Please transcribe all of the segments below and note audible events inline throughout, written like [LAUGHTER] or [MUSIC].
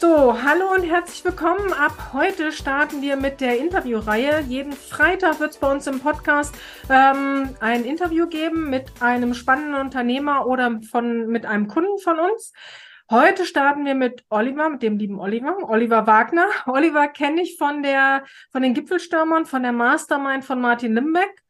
So, hallo und herzlich willkommen. Ab heute starten wir mit der Interviewreihe. Jeden Freitag wird es bei uns im Podcast ähm, ein Interview geben mit einem spannenden Unternehmer oder von, mit einem Kunden von uns. Heute starten wir mit Oliver, mit dem lieben Oliver, Oliver Wagner. Oliver kenne ich von der, von den Gipfelstürmern, von der Mastermind von Martin Limbeck.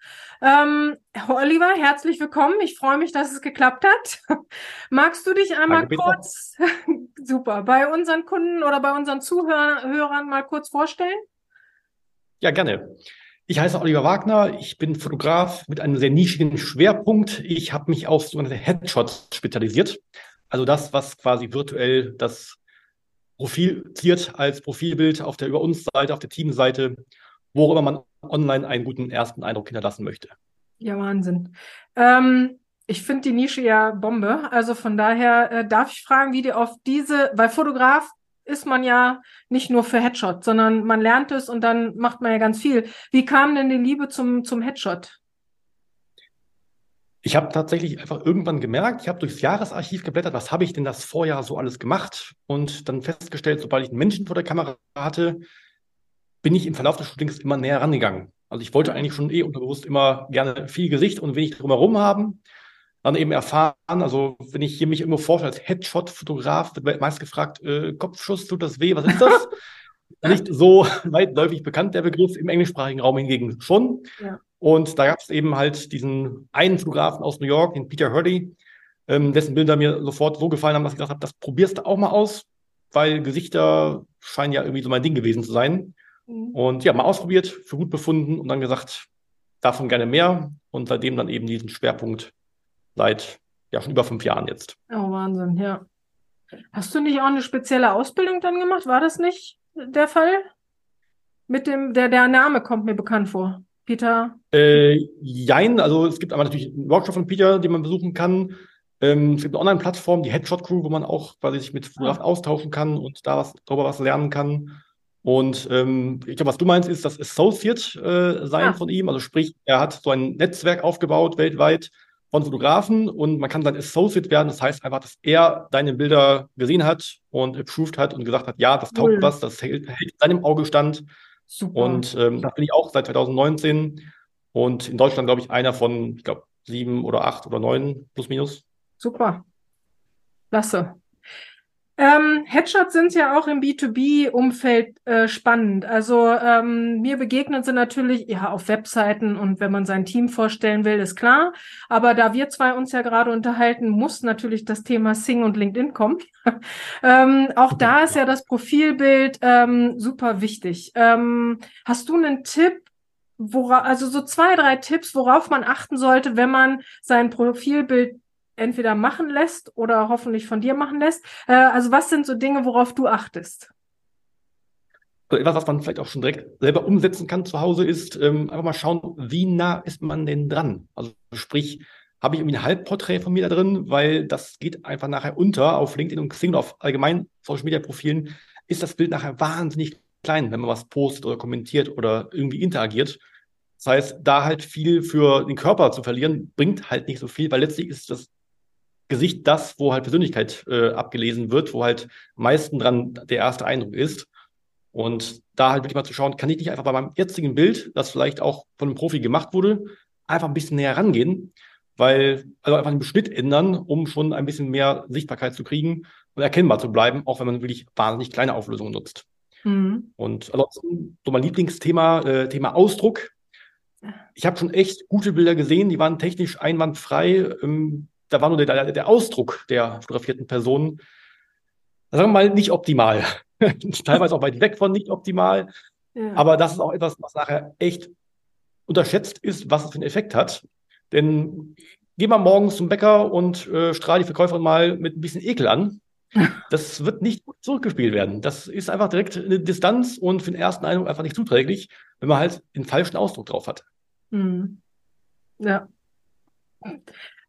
Ähm, Oliver, herzlich willkommen. Ich freue mich, dass es geklappt hat. [LAUGHS] Magst du dich einmal Danke, kurz, [LAUGHS] super, bei unseren Kunden oder bei unseren Zuhörern mal kurz vorstellen? Ja, gerne. Ich heiße Oliver Wagner. Ich bin Fotograf mit einem sehr nischigen Schwerpunkt. Ich habe mich auf sogenannte Headshots spezialisiert. Also das, was quasi virtuell das Profil ziert als Profilbild auf der Über uns Seite, auf der Teamseite, worüber man online einen guten ersten Eindruck hinterlassen möchte. Ja, Wahnsinn. Ähm, ich finde die Nische ja Bombe. Also von daher äh, darf ich fragen, wie die auf diese, weil Fotograf ist man ja nicht nur für Headshot, sondern man lernt es und dann macht man ja ganz viel. Wie kam denn die Liebe zum, zum Headshot? Ich habe tatsächlich einfach irgendwann gemerkt, ich habe durchs Jahresarchiv geblättert, was habe ich denn das Vorjahr so alles gemacht und dann festgestellt, sobald ich einen Menschen vor der Kamera hatte, bin ich im Verlauf des Shootings immer näher rangegangen. Also ich wollte eigentlich schon eh unterbewusst immer gerne viel Gesicht und wenig drumherum haben. Dann eben erfahren, also wenn ich hier mich irgendwo vorstelle als Headshot-Fotograf, wird meist gefragt, äh, Kopfschuss, tut das weh, was ist das? [LAUGHS] Nicht so [LAUGHS] weitläufig bekannt, der Begriff, im englischsprachigen Raum hingegen schon. Ja. Und da gab es eben halt diesen einen Fotografen aus New York, den Peter Hurley, ähm, dessen Bilder mir sofort so gefallen haben, dass ich gesagt habe, das probierst du auch mal aus, weil Gesichter scheinen ja irgendwie so mein Ding gewesen zu sein. Mhm. Und ja, mal ausprobiert, für gut befunden und dann gesagt, davon gerne mehr. Und seitdem dann eben diesen Schwerpunkt seit ja schon über fünf Jahren jetzt. Oh, Wahnsinn, ja. Hast du nicht auch eine spezielle Ausbildung dann gemacht? War das nicht der Fall? Mit dem, der, der Name kommt mir bekannt vor. Peter? Äh, jein, also es gibt aber natürlich einen Workshop von Peter, den man besuchen kann. Ähm, es gibt eine Online-Plattform, die Headshot Crew, wo man auch quasi sich mit Fotografen ah. austauschen kann und da was, darüber was lernen kann. Und ähm, ich glaube, was du meinst, ist das Associate äh, sein ja. von ihm. Also sprich, er hat so ein Netzwerk aufgebaut weltweit von Fotografen und man kann dann Associate werden. Das heißt einfach, dass er deine Bilder gesehen hat und approved hat und gesagt hat, ja, das taugt cool. was, das hält, hält in seinem Auge stand. Super. Und ähm, das bin ich auch seit 2019 und in Deutschland, glaube ich, einer von, ich glaube, sieben oder acht oder neun plus minus. Super. Klasse. Ähm, Headshots sind ja auch im B2B-Umfeld äh, spannend. Also ähm, mir begegnen sie natürlich ja auf Webseiten und wenn man sein Team vorstellen will, ist klar. Aber da wir zwei uns ja gerade unterhalten, muss natürlich das Thema Sing und LinkedIn kommen. [LAUGHS] ähm, auch da ist ja das Profilbild ähm, super wichtig. Ähm, hast du einen Tipp, Wora, also so zwei, drei Tipps, worauf man achten sollte, wenn man sein Profilbild entweder machen lässt oder hoffentlich von dir machen lässt. Äh, also was sind so Dinge, worauf du achtest? Also etwas, was man vielleicht auch schon direkt selber umsetzen kann zu Hause, ist ähm, einfach mal schauen, wie nah ist man denn dran? Also sprich, habe ich irgendwie ein Halbporträt von mir da drin, weil das geht einfach nachher unter auf LinkedIn und Xing und auf allgemein Social Media Profilen ist das Bild nachher wahnsinnig klein, wenn man was postet oder kommentiert oder irgendwie interagiert. Das heißt, da halt viel für den Körper zu verlieren, bringt halt nicht so viel, weil letztlich ist das Gesicht das, wo halt Persönlichkeit äh, abgelesen wird, wo halt am meisten dran der erste Eindruck ist. Und da halt wirklich mal zu schauen, kann ich nicht einfach bei meinem jetzigen Bild, das vielleicht auch von einem Profi gemacht wurde, einfach ein bisschen näher rangehen, weil, also einfach den Beschnitt ändern, um schon ein bisschen mehr Sichtbarkeit zu kriegen und erkennbar zu bleiben, auch wenn man wirklich wahnsinnig kleine Auflösungen nutzt. Mhm. Und ansonsten so mein Lieblingsthema, äh, Thema Ausdruck. Ich habe schon echt gute Bilder gesehen, die waren technisch einwandfrei. Ähm, da war nur der, der Ausdruck der fotografierten Person, sagen wir mal, nicht optimal. [LAUGHS] Teilweise auch weit weg von nicht optimal. Ja. Aber das ist auch etwas, was nachher echt unterschätzt ist, was es für einen Effekt hat. Denn geh mal morgens zum Bäcker und äh, strahl die Verkäuferin mal mit ein bisschen Ekel an. [LAUGHS] Das wird nicht gut zurückgespielt werden. Das ist einfach direkt eine Distanz und für den ersten Eindruck einfach nicht zuträglich, wenn man halt den falschen Ausdruck drauf hat. Mhm. Ja.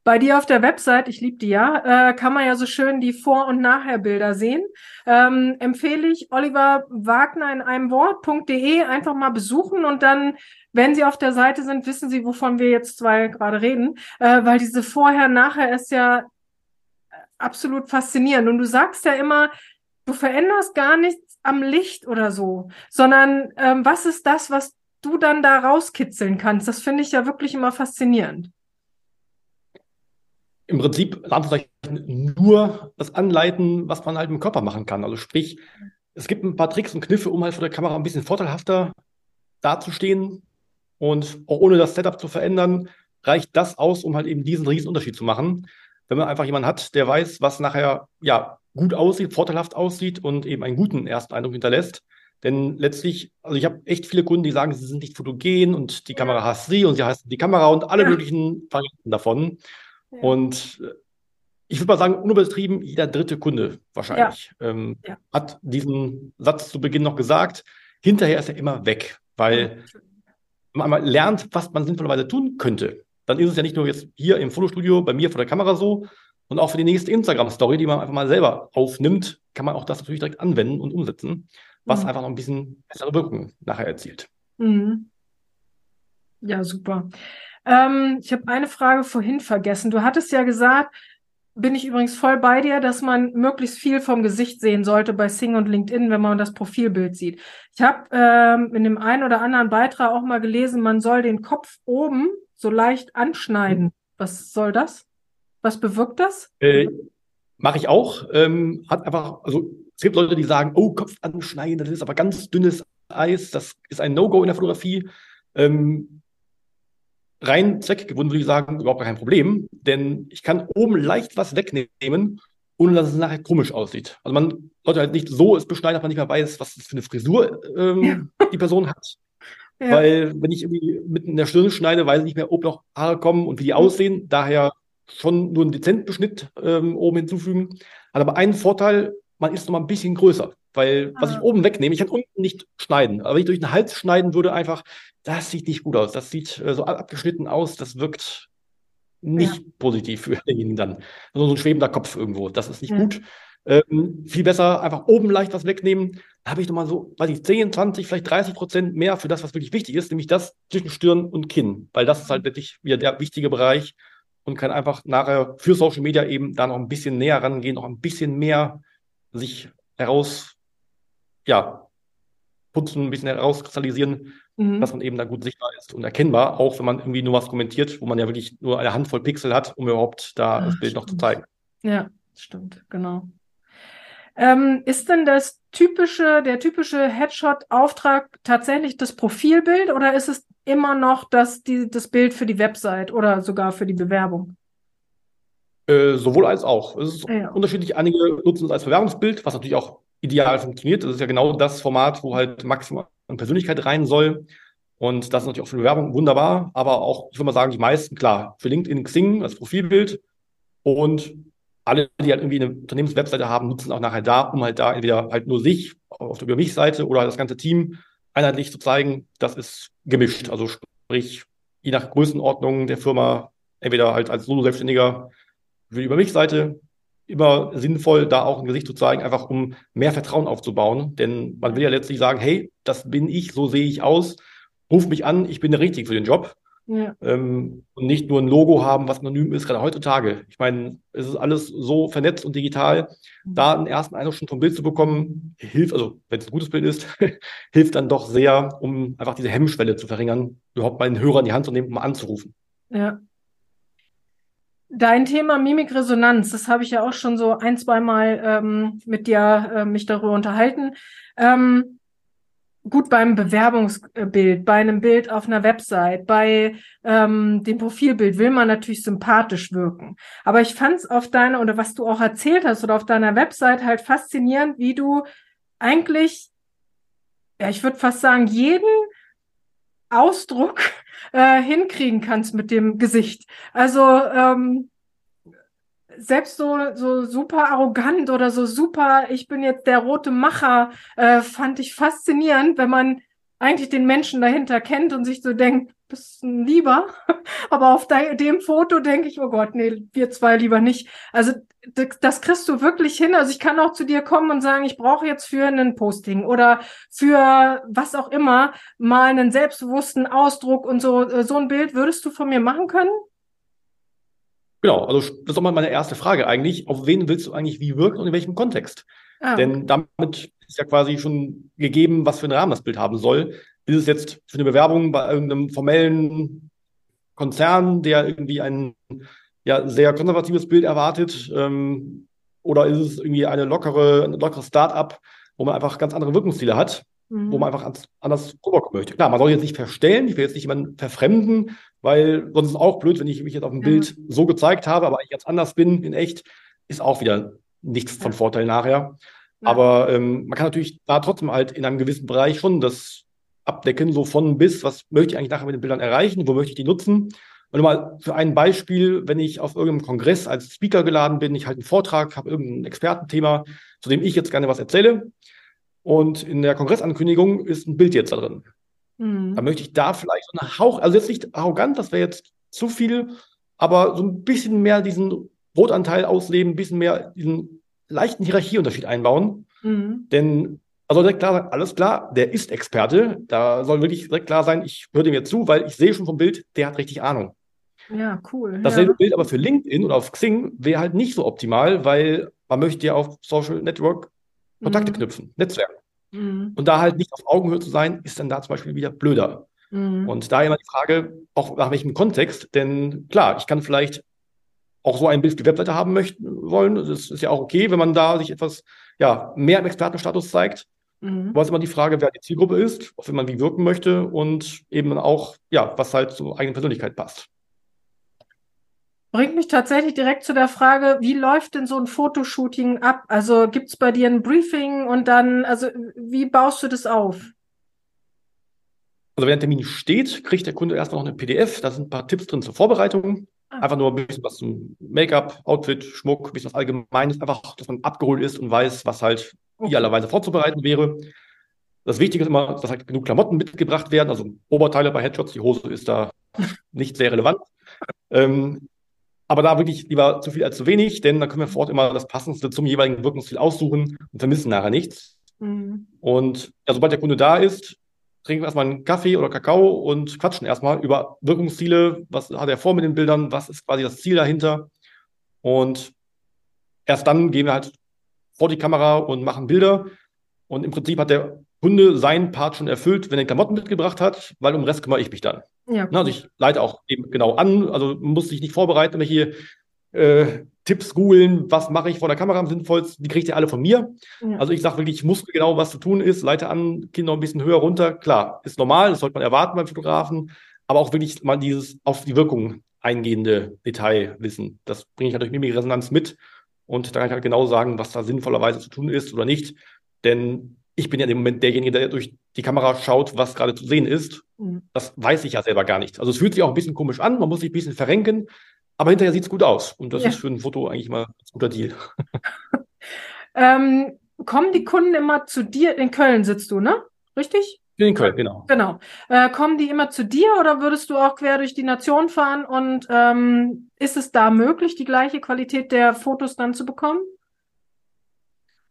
Bei dir auf der Website, ich liebe die ja, äh, kann man ja so schön die Vor- und Nachherbilder sehen. Ähm, empfehle ich Oliver Wagner in einem Wort.de einfach mal besuchen und dann, wenn Sie auf der Seite sind, wissen Sie, wovon wir jetzt zwei gerade reden, äh, weil diese Vorher-Nachher ist ja absolut faszinierend. Und du sagst ja immer, du veränderst gar nichts am Licht oder so, sondern ähm, was ist das, was du dann da rauskitzeln kannst? Das finde ich ja wirklich immer faszinierend. Im Prinzip nur das Anleiten, was man halt im Körper machen kann. Also sprich, es gibt ein paar Tricks und Kniffe, um halt vor der Kamera ein bisschen vorteilhafter dazustehen. Und auch ohne das Setup zu verändern, reicht das aus, um halt eben diesen riesen Unterschied zu machen. Wenn man einfach jemanden hat, der weiß, was nachher ja gut aussieht, vorteilhaft aussieht und eben einen guten ersten Eindruck hinterlässt. Denn letztlich, also ich habe echt viele Kunden, die sagen, sie sind nicht fotogen und die Kamera hasst sie und sie hasst die Kamera und alle möglichen Varianten davon. Ja. Und äh, ich würde mal sagen, unübertrieben, jeder dritte Kunde wahrscheinlich. Ähm, hat diesen Satz zu Beginn noch gesagt. Hinterher ist er immer weg, weil man einmal lernt, was man sinnvollerweise tun könnte. Dann ist es ja nicht nur jetzt hier im Fotostudio bei mir vor der Kamera so, und auch für die nächste Instagram-Story, die man einfach mal selber aufnimmt, kann man auch das natürlich direkt anwenden und umsetzen, was mhm. einfach noch ein bisschen bessere Wirkung nachher erzielt. Mhm. Ja, super. Ähm, ich habe eine Frage vorhin vergessen. Du hattest ja gesagt, bin ich übrigens voll bei dir, dass man möglichst viel vom Gesicht sehen sollte bei Sing und LinkedIn, wenn man das Profilbild sieht. Ich habe ähm, in dem einen oder anderen Beitrag auch mal gelesen, man soll den Kopf oben so leicht anschneiden. Was soll das? Was bewirkt das? Äh, Mache ich auch. Ähm, hat einfach, also es gibt Leute, die sagen, oh, Kopf anschneiden, das ist aber ganz dünnes Eis, das ist ein No-Go in der Fotografie. Ähm, rein zweckgebunden würde ich sagen, überhaupt kein Problem, denn ich kann oben leicht was wegnehmen, ohne dass es nachher komisch aussieht. Also man sollte halt nicht so es beschneiden, dass man nicht mehr weiß, was für eine Frisur ähm, ja. die Person hat. Ja. Weil wenn ich irgendwie mitten in der Stirn schneide, weiß ich nicht mehr, ob noch Haare kommen und wie die aussehen. Daher schon nur einen dezenten Beschnitt ähm, oben hinzufügen. Hat aber einen Vorteil, man ist noch mal ein bisschen größer. Weil was ich ah. oben wegnehme, ich kann unten nicht schneiden. Aber wenn ich durch den Hals schneiden würde, einfach, das sieht nicht gut aus. Das sieht äh, so abgeschnitten aus. Das wirkt nicht ja. positiv für [LAUGHS] denjenigen dann. So ein schwebender Kopf irgendwo. Das ist nicht ja. gut. Ähm, viel besser einfach oben leicht was wegnehmen. Da habe ich nochmal so, weiß ich, 10, 20, vielleicht 30 Prozent mehr für das, was wirklich wichtig ist, nämlich das zwischen Stirn und Kinn. Weil das ist halt wirklich wieder der wichtige Bereich, und kann einfach nachher für Social Media eben da noch ein bisschen näher rangehen, noch ein bisschen mehr sich heraus, ja, putzen, ein bisschen herauskristallisieren, mhm. dass man eben da gut sichtbar ist und erkennbar, auch wenn man irgendwie nur was kommentiert, wo man ja wirklich nur eine Handvoll Pixel hat, um überhaupt da Ach, das Bild stimmt. noch zu zeigen. Ja, stimmt, genau. Ähm, ist denn das typische, der typische Headshot-Auftrag tatsächlich das Profilbild oder ist es immer noch das, die, das Bild für die Website oder sogar für die Bewerbung? Äh, sowohl als auch. Es ist ja. unterschiedlich. Einige nutzen es als Bewerbungsbild, was natürlich auch ideal funktioniert. Das ist ja genau das Format, wo halt maximal Persönlichkeit rein soll. Und das ist natürlich auch für Bewerbung wunderbar. Aber auch, ich würde mal sagen, die meisten, klar, für LinkedIn, Xing als Profilbild. Und alle, die halt irgendwie eine Unternehmenswebseite haben, nutzen auch nachher da, um halt da entweder halt nur sich auf der Über mich-Seite oder das ganze Team einheitlich zu zeigen. Das ist gemischt. Also sprich, je nach Größenordnung der Firma, entweder halt als Solo-Selbstständiger für die Über mich-Seite immer sinnvoll, da auch ein Gesicht zu zeigen, einfach um mehr Vertrauen aufzubauen. Denn man will ja letztlich sagen, hey, das bin ich, so sehe ich aus, ruf mich an, ich bin der Richtige für den Job. Ja. Ähm, und nicht nur ein Logo haben, was anonym ist, gerade heutzutage. Ich meine, es ist alles so vernetzt und digital. Mhm. Da einen ersten Eindruck schon vom Bild zu bekommen, hilft, also wenn es ein gutes Bild ist, [LAUGHS] hilft dann doch sehr, um einfach diese Hemmschwelle zu verringern, überhaupt mal einen Hörer in die Hand zu nehmen, um mal anzurufen. Ja. Dein Thema Mimikresonanz, das habe ich ja auch schon so ein, zwei Mal ähm, mit dir äh, mich darüber unterhalten. Ähm, gut beim Bewerbungsbild, bei einem Bild auf einer Website, bei ähm, dem Profilbild will man natürlich sympathisch wirken. Aber ich fand es auf deiner oder was du auch erzählt hast oder auf deiner Website halt faszinierend, wie du eigentlich, ja, ich würde fast sagen, jeden Ausdruck äh, hinkriegen kannst mit dem Gesicht. Also ähm, selbst so, so super arrogant oder so super, ich bin jetzt der rote Macher, äh, fand ich faszinierend, wenn man eigentlich den Menschen dahinter kennt und sich so denkt, bist ein Lieber. [LAUGHS] Aber auf de dem Foto denke ich, oh Gott, nee, wir zwei lieber nicht. Also das kriegst du wirklich hin. Also ich kann auch zu dir kommen und sagen, ich brauche jetzt für einen Posting oder für was auch immer mal einen selbstbewussten Ausdruck und so, äh, so ein Bild würdest du von mir machen können? Genau, also das ist auch mal meine erste Frage eigentlich. Auf wen willst du eigentlich wie wirken und in welchem Kontext? Ah, okay. Denn damit ist ja quasi schon gegeben, was für einen Rahmen das Bild haben soll. Ist es jetzt für eine Bewerbung bei irgendeinem formellen Konzern, der irgendwie ein ja, sehr konservatives Bild erwartet? Ähm, oder ist es irgendwie eine lockere, ein lockeres Start-up, wo man einfach ganz andere Wirkungsziele hat, mhm. wo man einfach anders rüberkommen möchte? Klar, man soll jetzt nicht verstellen, ich will jetzt nicht jemanden verfremden, weil sonst ist es auch blöd, wenn ich mich jetzt auf dem ja. Bild so gezeigt habe, aber ich jetzt anders bin in echt, ist auch wieder nichts von Vorteil nachher. Ja. Aber ähm, man kann natürlich da trotzdem halt in einem gewissen Bereich schon das abdecken, so von bis, was möchte ich eigentlich nachher mit den Bildern erreichen, wo möchte ich die nutzen. Und mal für ein Beispiel, wenn ich auf irgendeinem Kongress als Speaker geladen bin, ich halte einen Vortrag, habe irgendein Expertenthema, zu dem ich jetzt gerne was erzähle. Und in der Kongressankündigung ist ein Bild jetzt da drin. Mhm. Da möchte ich da vielleicht so einen Hauch, also jetzt nicht arrogant, das wäre jetzt zu viel, aber so ein bisschen mehr diesen Rotanteil ausleben, ein bisschen mehr diesen leichten Hierarchieunterschied einbauen. Mhm. Denn also direkt klar sein, alles klar, der ist Experte. Da soll wirklich direkt klar sein, ich höre dem jetzt zu, weil ich sehe schon vom Bild, der hat richtig Ahnung. Ja, cool. Dasselbe ja. Bild aber für LinkedIn oder auf Xing wäre halt nicht so optimal, weil man möchte ja auf Social Network Kontakte mhm. knüpfen, Netzwerken. Mhm. Und da halt nicht auf Augenhöhe zu sein, ist dann da zum Beispiel wieder blöder. Mhm. Und da immer die Frage, auch nach welchem Kontext, denn klar, ich kann vielleicht auch so ein Bild für die Webseite haben möchten wollen. Das ist ja auch okay, wenn man da sich etwas ja, mehr im Expertenstatus zeigt. Mhm. Ist immer die Frage, wer die Zielgruppe ist, auf wen man wie wirken möchte und eben auch, ja, was halt zur eigenen Persönlichkeit passt. Bringt mich tatsächlich direkt zu der Frage, wie läuft denn so ein Fotoshooting ab? Also gibt es bei dir ein Briefing und dann, also wie baust du das auf? Also wenn der Termin steht, kriegt der Kunde erstmal noch eine PDF, da sind ein paar Tipps drin zur Vorbereitung. Einfach nur ein bisschen was zum Make-up, Outfit, Schmuck, ein bisschen was Allgemeines, einfach, dass man abgeholt ist und weiß, was halt idealerweise vorzubereiten wäre. Das Wichtige ist immer, dass halt genug Klamotten mitgebracht werden, also Oberteile bei Headshots, die Hose ist da [LAUGHS] nicht sehr relevant. Ähm, aber da wirklich lieber zu viel als zu wenig, denn dann können wir vor Ort immer das Passendste zum jeweiligen Wirkungsziel aussuchen und vermissen nachher nichts. Mhm. Und ja, sobald der Kunde da ist, trinken wir erstmal einen Kaffee oder Kakao und quatschen erstmal über Wirkungsziele, was hat er vor mit den Bildern, was ist quasi das Ziel dahinter. Und erst dann gehen wir halt vor die Kamera und machen Bilder. Und im Prinzip hat der Kunde seinen Part schon erfüllt, wenn er Klamotten mitgebracht hat, weil um den Rest kümmere ich mich dann. Ja, cool. Also ich leite auch eben genau an, also muss sich nicht vorbereiten, welche äh, Tipps googeln, was mache ich vor der Kamera am sinnvollsten, die kriegt ihr alle von mir. Ja. Also ich sage wirklich, ich muss genau, was zu tun ist, leite an, Kinder ein bisschen höher runter. Klar, ist normal, das sollte man erwarten beim Fotografen, aber auch wirklich mal dieses auf die Wirkung eingehende Detail wissen. Das bringe ich halt durch mimik Resonanz mit und da kann ich halt genau sagen, was da sinnvollerweise zu tun ist oder nicht. Denn ich bin ja dem Moment derjenige, der durch die Kamera schaut, was gerade zu sehen ist. Mhm. Das weiß ich ja selber gar nicht. Also es fühlt sich auch ein bisschen komisch an, man muss sich ein bisschen verrenken, aber hinterher sieht es gut aus. Und das ja. ist für ein Foto eigentlich mal ein guter Deal. [LAUGHS] ähm, kommen die Kunden immer zu dir? In Köln sitzt du, ne? Richtig? In Köln, genau. Genau. Äh, kommen die immer zu dir oder würdest du auch quer durch die Nation fahren? Und ähm, ist es da möglich, die gleiche Qualität der Fotos dann zu bekommen?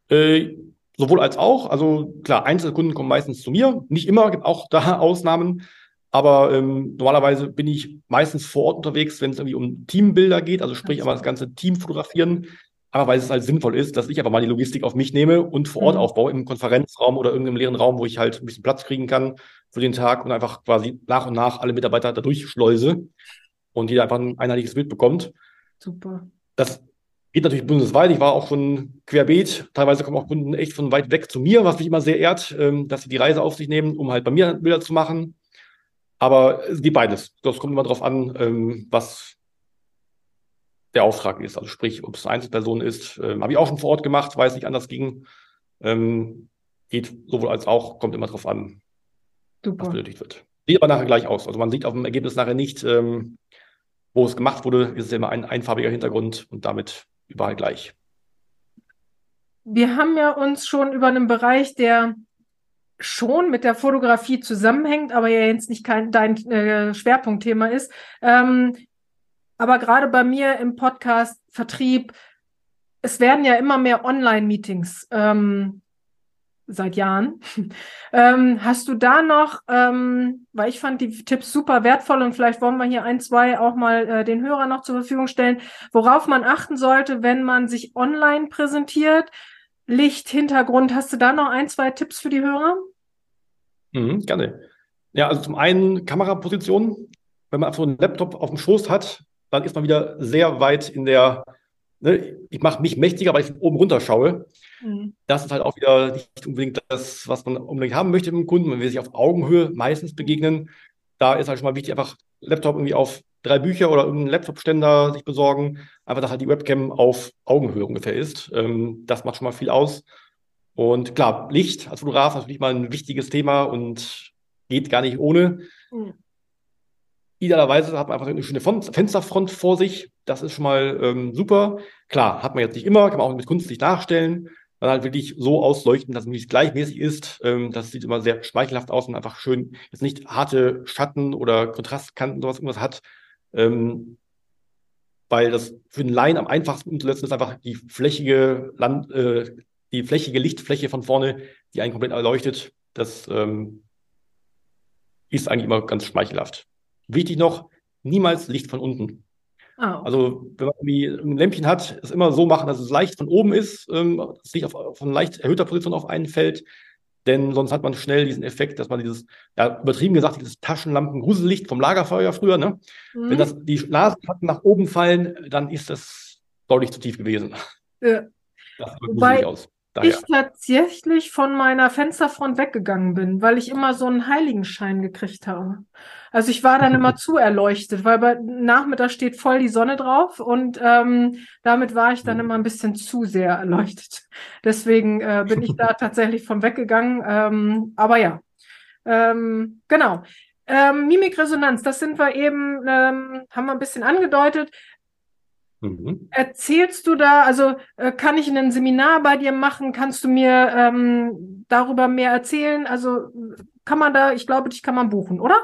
Äh, Sowohl als auch. Also klar, Einzelkunden kommen meistens zu mir. Nicht immer, gibt auch da [LAUGHS] Ausnahmen. Aber ähm, normalerweise bin ich meistens vor Ort unterwegs, wenn es irgendwie um Teambilder geht, also sprich einmal das ganze Team fotografieren. Aber weil es halt sinnvoll ist, dass ich einfach mal die Logistik auf mich nehme und vor Ort mhm. aufbaue im Konferenzraum oder irgendeinem leeren Raum, wo ich halt ein bisschen Platz kriegen kann für den Tag und einfach quasi nach und nach alle Mitarbeiter da durchschleuse und jeder einfach ein einheitliches Bild bekommt. Super. Das Geht natürlich bundesweit. Ich war auch schon querbeet. Teilweise kommen auch Kunden echt von weit weg zu mir, was mich immer sehr ehrt, ähm, dass sie die Reise auf sich nehmen, um halt bei mir Bilder zu machen. Aber es geht beides. Das kommt immer darauf an, ähm, was der Auftrag ist. Also sprich, ob es eine Einzelperson ist. Ähm, Habe ich auch schon vor Ort gemacht, weil es nicht anders ging. Ähm, geht sowohl als auch, kommt immer darauf an, Super. was benötigt wird. Sieht aber nachher gleich aus. Also man sieht auf dem Ergebnis nachher nicht, ähm, wo es gemacht wurde, ist es immer ein einfarbiger Hintergrund und damit überall gleich. Wir haben ja uns schon über einen Bereich, der schon mit der Fotografie zusammenhängt, aber ja jetzt nicht kein, dein äh, Schwerpunktthema ist. Ähm, aber gerade bei mir im Podcast Vertrieb, es werden ja immer mehr Online-Meetings ähm, seit Jahren. [LAUGHS] ähm, hast du da noch, ähm, weil ich fand die Tipps super wertvoll und vielleicht wollen wir hier ein, zwei auch mal äh, den Hörern noch zur Verfügung stellen, worauf man achten sollte, wenn man sich online präsentiert. Licht, Hintergrund. Hast du da noch ein, zwei Tipps für die Hörer? Mhm, gerne. Ja, also zum einen Kameraposition. Wenn man einfach so einen Laptop auf dem Schoß hat, dann ist man wieder sehr weit in der, ne, ich mache mich mächtiger, weil ich von oben runter schaue. Mhm. Das ist halt auch wieder nicht unbedingt das, was man unbedingt haben möchte mit dem Kunden. Man will sich auf Augenhöhe meistens begegnen. Da ist halt schon mal wichtig, einfach Laptop irgendwie auf drei Bücher oder irgendeinen Laptop-Ständer sich besorgen. Einfach, dass halt die Webcam auf Augenhöhe ungefähr ist. Ähm, das macht schon mal viel aus. Und klar, Licht als Fotograf ist natürlich mal ein wichtiges Thema und geht gar nicht ohne. Mhm. Idealerweise hat man einfach eine schöne Fensterfront vor sich. Das ist schon mal ähm, super. Klar, hat man jetzt nicht immer, kann man auch mit Kunstlicht nachstellen. Dann halt wirklich so ausleuchten, dass es gleichmäßig ist. Ähm, das sieht immer sehr schmeichelhaft aus und einfach schön, jetzt nicht harte Schatten oder Kontrastkanten, sowas irgendwas hat. Ähm, weil das für den Laien am einfachsten umzusetzen ist einfach die flächige Land, äh, die flächige Lichtfläche von vorne, die einen komplett erleuchtet. Das ähm, ist eigentlich immer ganz schmeichelhaft. Wichtig noch, niemals Licht von unten. Oh. Also wenn man irgendwie ein Lämpchen hat, es immer so machen, dass es leicht von oben ist, ähm, das Licht auf, von leicht erhöhter Position auf einen fällt. Denn sonst hat man schnell diesen Effekt, dass man dieses, ja, übertrieben gesagt, dieses Taschenlampen-Grusellicht vom Lagerfeuer früher, ne? Mhm. Wenn das, die Nasenplatten nach oben fallen, dann ist das deutlich zu tief gewesen. Ja. Das sieht Wobei, aus. Daher. ich tatsächlich von meiner Fensterfront weggegangen bin, weil ich immer so einen Heiligenschein gekriegt habe. Also ich war dann immer [LAUGHS] zu erleuchtet, weil bei Nachmittag steht voll die Sonne drauf und ähm, damit war ich dann immer ein bisschen zu sehr erleuchtet. Deswegen äh, bin ich da [LAUGHS] tatsächlich von weggegangen. Ähm, aber ja, ähm, genau. Ähm, Mimikresonanz, das sind wir eben, ähm, haben wir ein bisschen angedeutet. Mhm. Erzählst du da, also äh, kann ich ein Seminar bei dir machen? Kannst du mir ähm, darüber mehr erzählen? Also kann man da, ich glaube, dich kann man buchen, oder?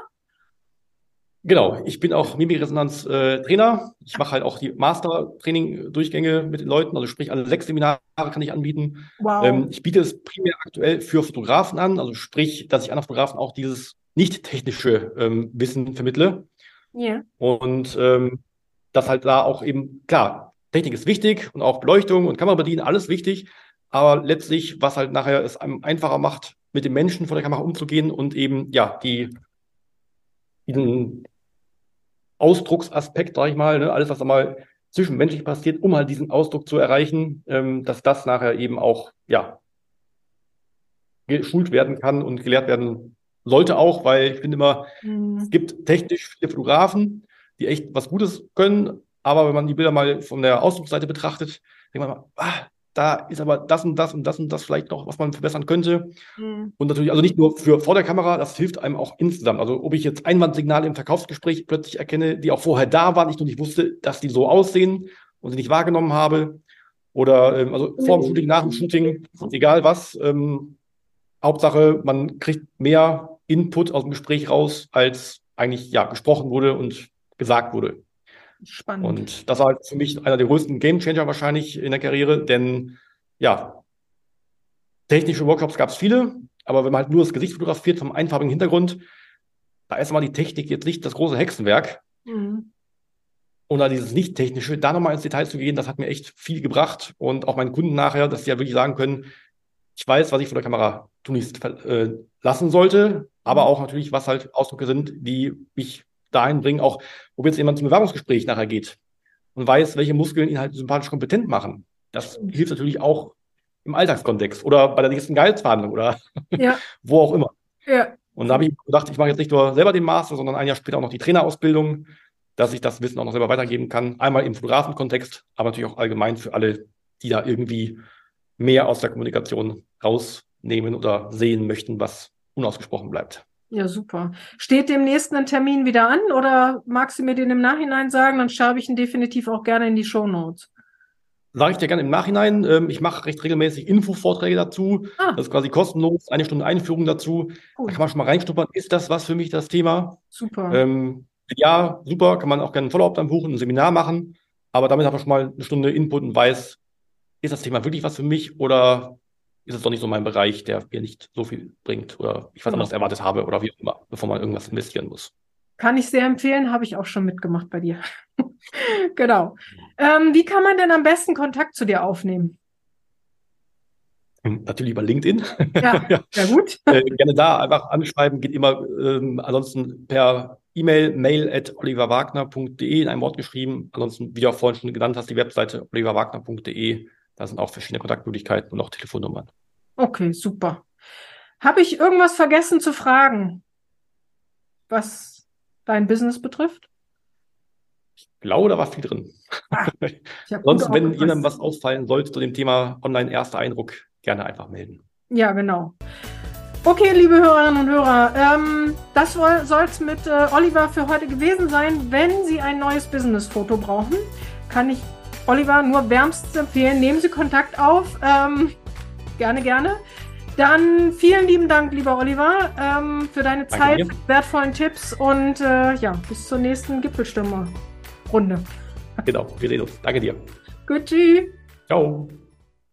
Genau, ich bin auch Mimikresonanz-Trainer. Äh, ich mache halt auch die Master-Training-Durchgänge mit den Leuten, also sprich alle sechs Seminare kann ich anbieten. Wow. Ähm, ich biete es primär aktuell für Fotografen an, also sprich, dass ich anderen Fotografen auch dieses nicht technische ähm, Wissen vermittle. Ja. Yeah. Und ähm, dass halt da auch eben, klar, Technik ist wichtig und auch Beleuchtung und Kamera bedienen, alles wichtig. Aber letztlich, was halt nachher es einem einfacher macht, mit den Menschen vor der Kamera umzugehen und eben, ja, die, diesen Ausdrucksaspekt, sag ich mal, ne, alles, was da mal zwischenmenschlich passiert, um halt diesen Ausdruck zu erreichen, ähm, dass das nachher eben auch, ja, geschult werden kann und gelehrt werden sollte auch, weil ich finde immer, mhm. es gibt technisch viele Fotografen, die echt was Gutes können. Aber wenn man die Bilder mal von der Ausdrucksseite betrachtet, denkt man, ah, da ist aber das und das und das und das vielleicht noch, was man verbessern könnte. Mhm. Und natürlich, also nicht nur für vor der Kamera, das hilft einem auch insgesamt. Also ob ich jetzt Einwandsignale im Verkaufsgespräch plötzlich erkenne, die auch vorher da waren, ich nur nicht wusste, dass die so aussehen und sie nicht wahrgenommen habe. Oder ähm, also vor dem Shooting, nach dem Shooting, egal was. Ähm, Hauptsache, man kriegt mehr Input aus dem Gespräch raus, als eigentlich ja gesprochen wurde und gesagt wurde. Spannend. Und das war halt für mich einer der größten Gamechanger wahrscheinlich in der Karriere, denn ja, technische Workshops gab es viele, aber wenn man halt nur das Gesicht fotografiert vom einfarbigen Hintergrund, da ist mal die Technik jetzt nicht das große Hexenwerk. Mhm. Und da dieses Nicht-Technische, da nochmal ins Detail zu gehen, das hat mir echt viel gebracht. Und auch meinen Kunden nachher, dass sie ja wirklich sagen können, ich weiß, was ich vor der Kamera tun äh, lassen sollte, aber mhm. auch natürlich, was halt Ausdrücke sind, die mich dahin bringen, auch ob jetzt jemand zum Bewerbungsgespräch nachher geht und weiß, welche Muskeln ihn halt sympathisch kompetent machen. Das hilft natürlich auch im Alltagskontext oder bei der nächsten Gehaltsverhandlung oder [LAUGHS] ja. wo auch immer. Ja. Und da habe ich gedacht, ich mache jetzt nicht nur selber den Master, sondern ein Jahr später auch noch die Trainerausbildung, dass ich das Wissen auch noch selber weitergeben kann. Einmal im Fotografenkontext, aber natürlich auch allgemein für alle, die da irgendwie mehr aus der Kommunikation rausnehmen oder sehen möchten, was unausgesprochen bleibt. Ja, super. Steht demnächst ein Termin wieder an oder magst du mir den im Nachhinein sagen? Dann schreibe ich ihn definitiv auch gerne in die Show Notes. Sage ich dir gerne im Nachhinein. Ähm, ich mache recht regelmäßig Infovorträge dazu. Ah. Das ist quasi kostenlos, eine Stunde Einführung dazu. Cool. Da kann man schon mal reinschnuppern. Ist das was für mich, das Thema? Super. Ähm, ja, super. Kann man auch gerne ein Follow-up dann buchen, ein Seminar machen. Aber damit hat man schon mal eine Stunde Input und weiß, ist das Thema wirklich was für mich oder ist es doch nicht so mein Bereich, der mir nicht so viel bringt oder ich was anderes erwartet habe oder wie auch immer, bevor man irgendwas investieren muss. Kann ich sehr empfehlen, habe ich auch schon mitgemacht bei dir. [LAUGHS] genau. Ähm, wie kann man denn am besten Kontakt zu dir aufnehmen? Natürlich über LinkedIn. Ja, [LAUGHS] ja. ja gut. [LAUGHS] äh, gerne da einfach anschreiben, geht immer ähm, ansonsten per E-Mail, mail at oliverwagner.de in einem Wort geschrieben. Ansonsten, wie du auch vorhin schon genannt hast, die Webseite oliverwagner.de. Da sind auch verschiedene Kontaktmöglichkeiten und auch Telefonnummern. Okay, super. Habe ich irgendwas vergessen zu fragen, was dein Business betrifft? Ich glaube, da war viel drin. Ah, [LAUGHS] Sonst, wenn jemandem was ausfallen sollte zu dem Thema Online-Erster Eindruck, gerne einfach melden. Ja, genau. Okay, liebe Hörerinnen und Hörer, ähm, das soll es mit äh, Oliver für heute gewesen sein. Wenn Sie ein neues Business-Foto brauchen, kann ich Oliver nur wärmstens empfehlen. Nehmen Sie Kontakt auf. Ähm, gerne, gerne. Dann vielen lieben Dank, lieber Oliver, ähm, für deine Danke Zeit, dir. wertvollen Tipps und äh, ja, bis zur nächsten Gipfelstürmer-Runde. Genau, wir sehen uns. Danke dir. Gut, tschüss. Ciao.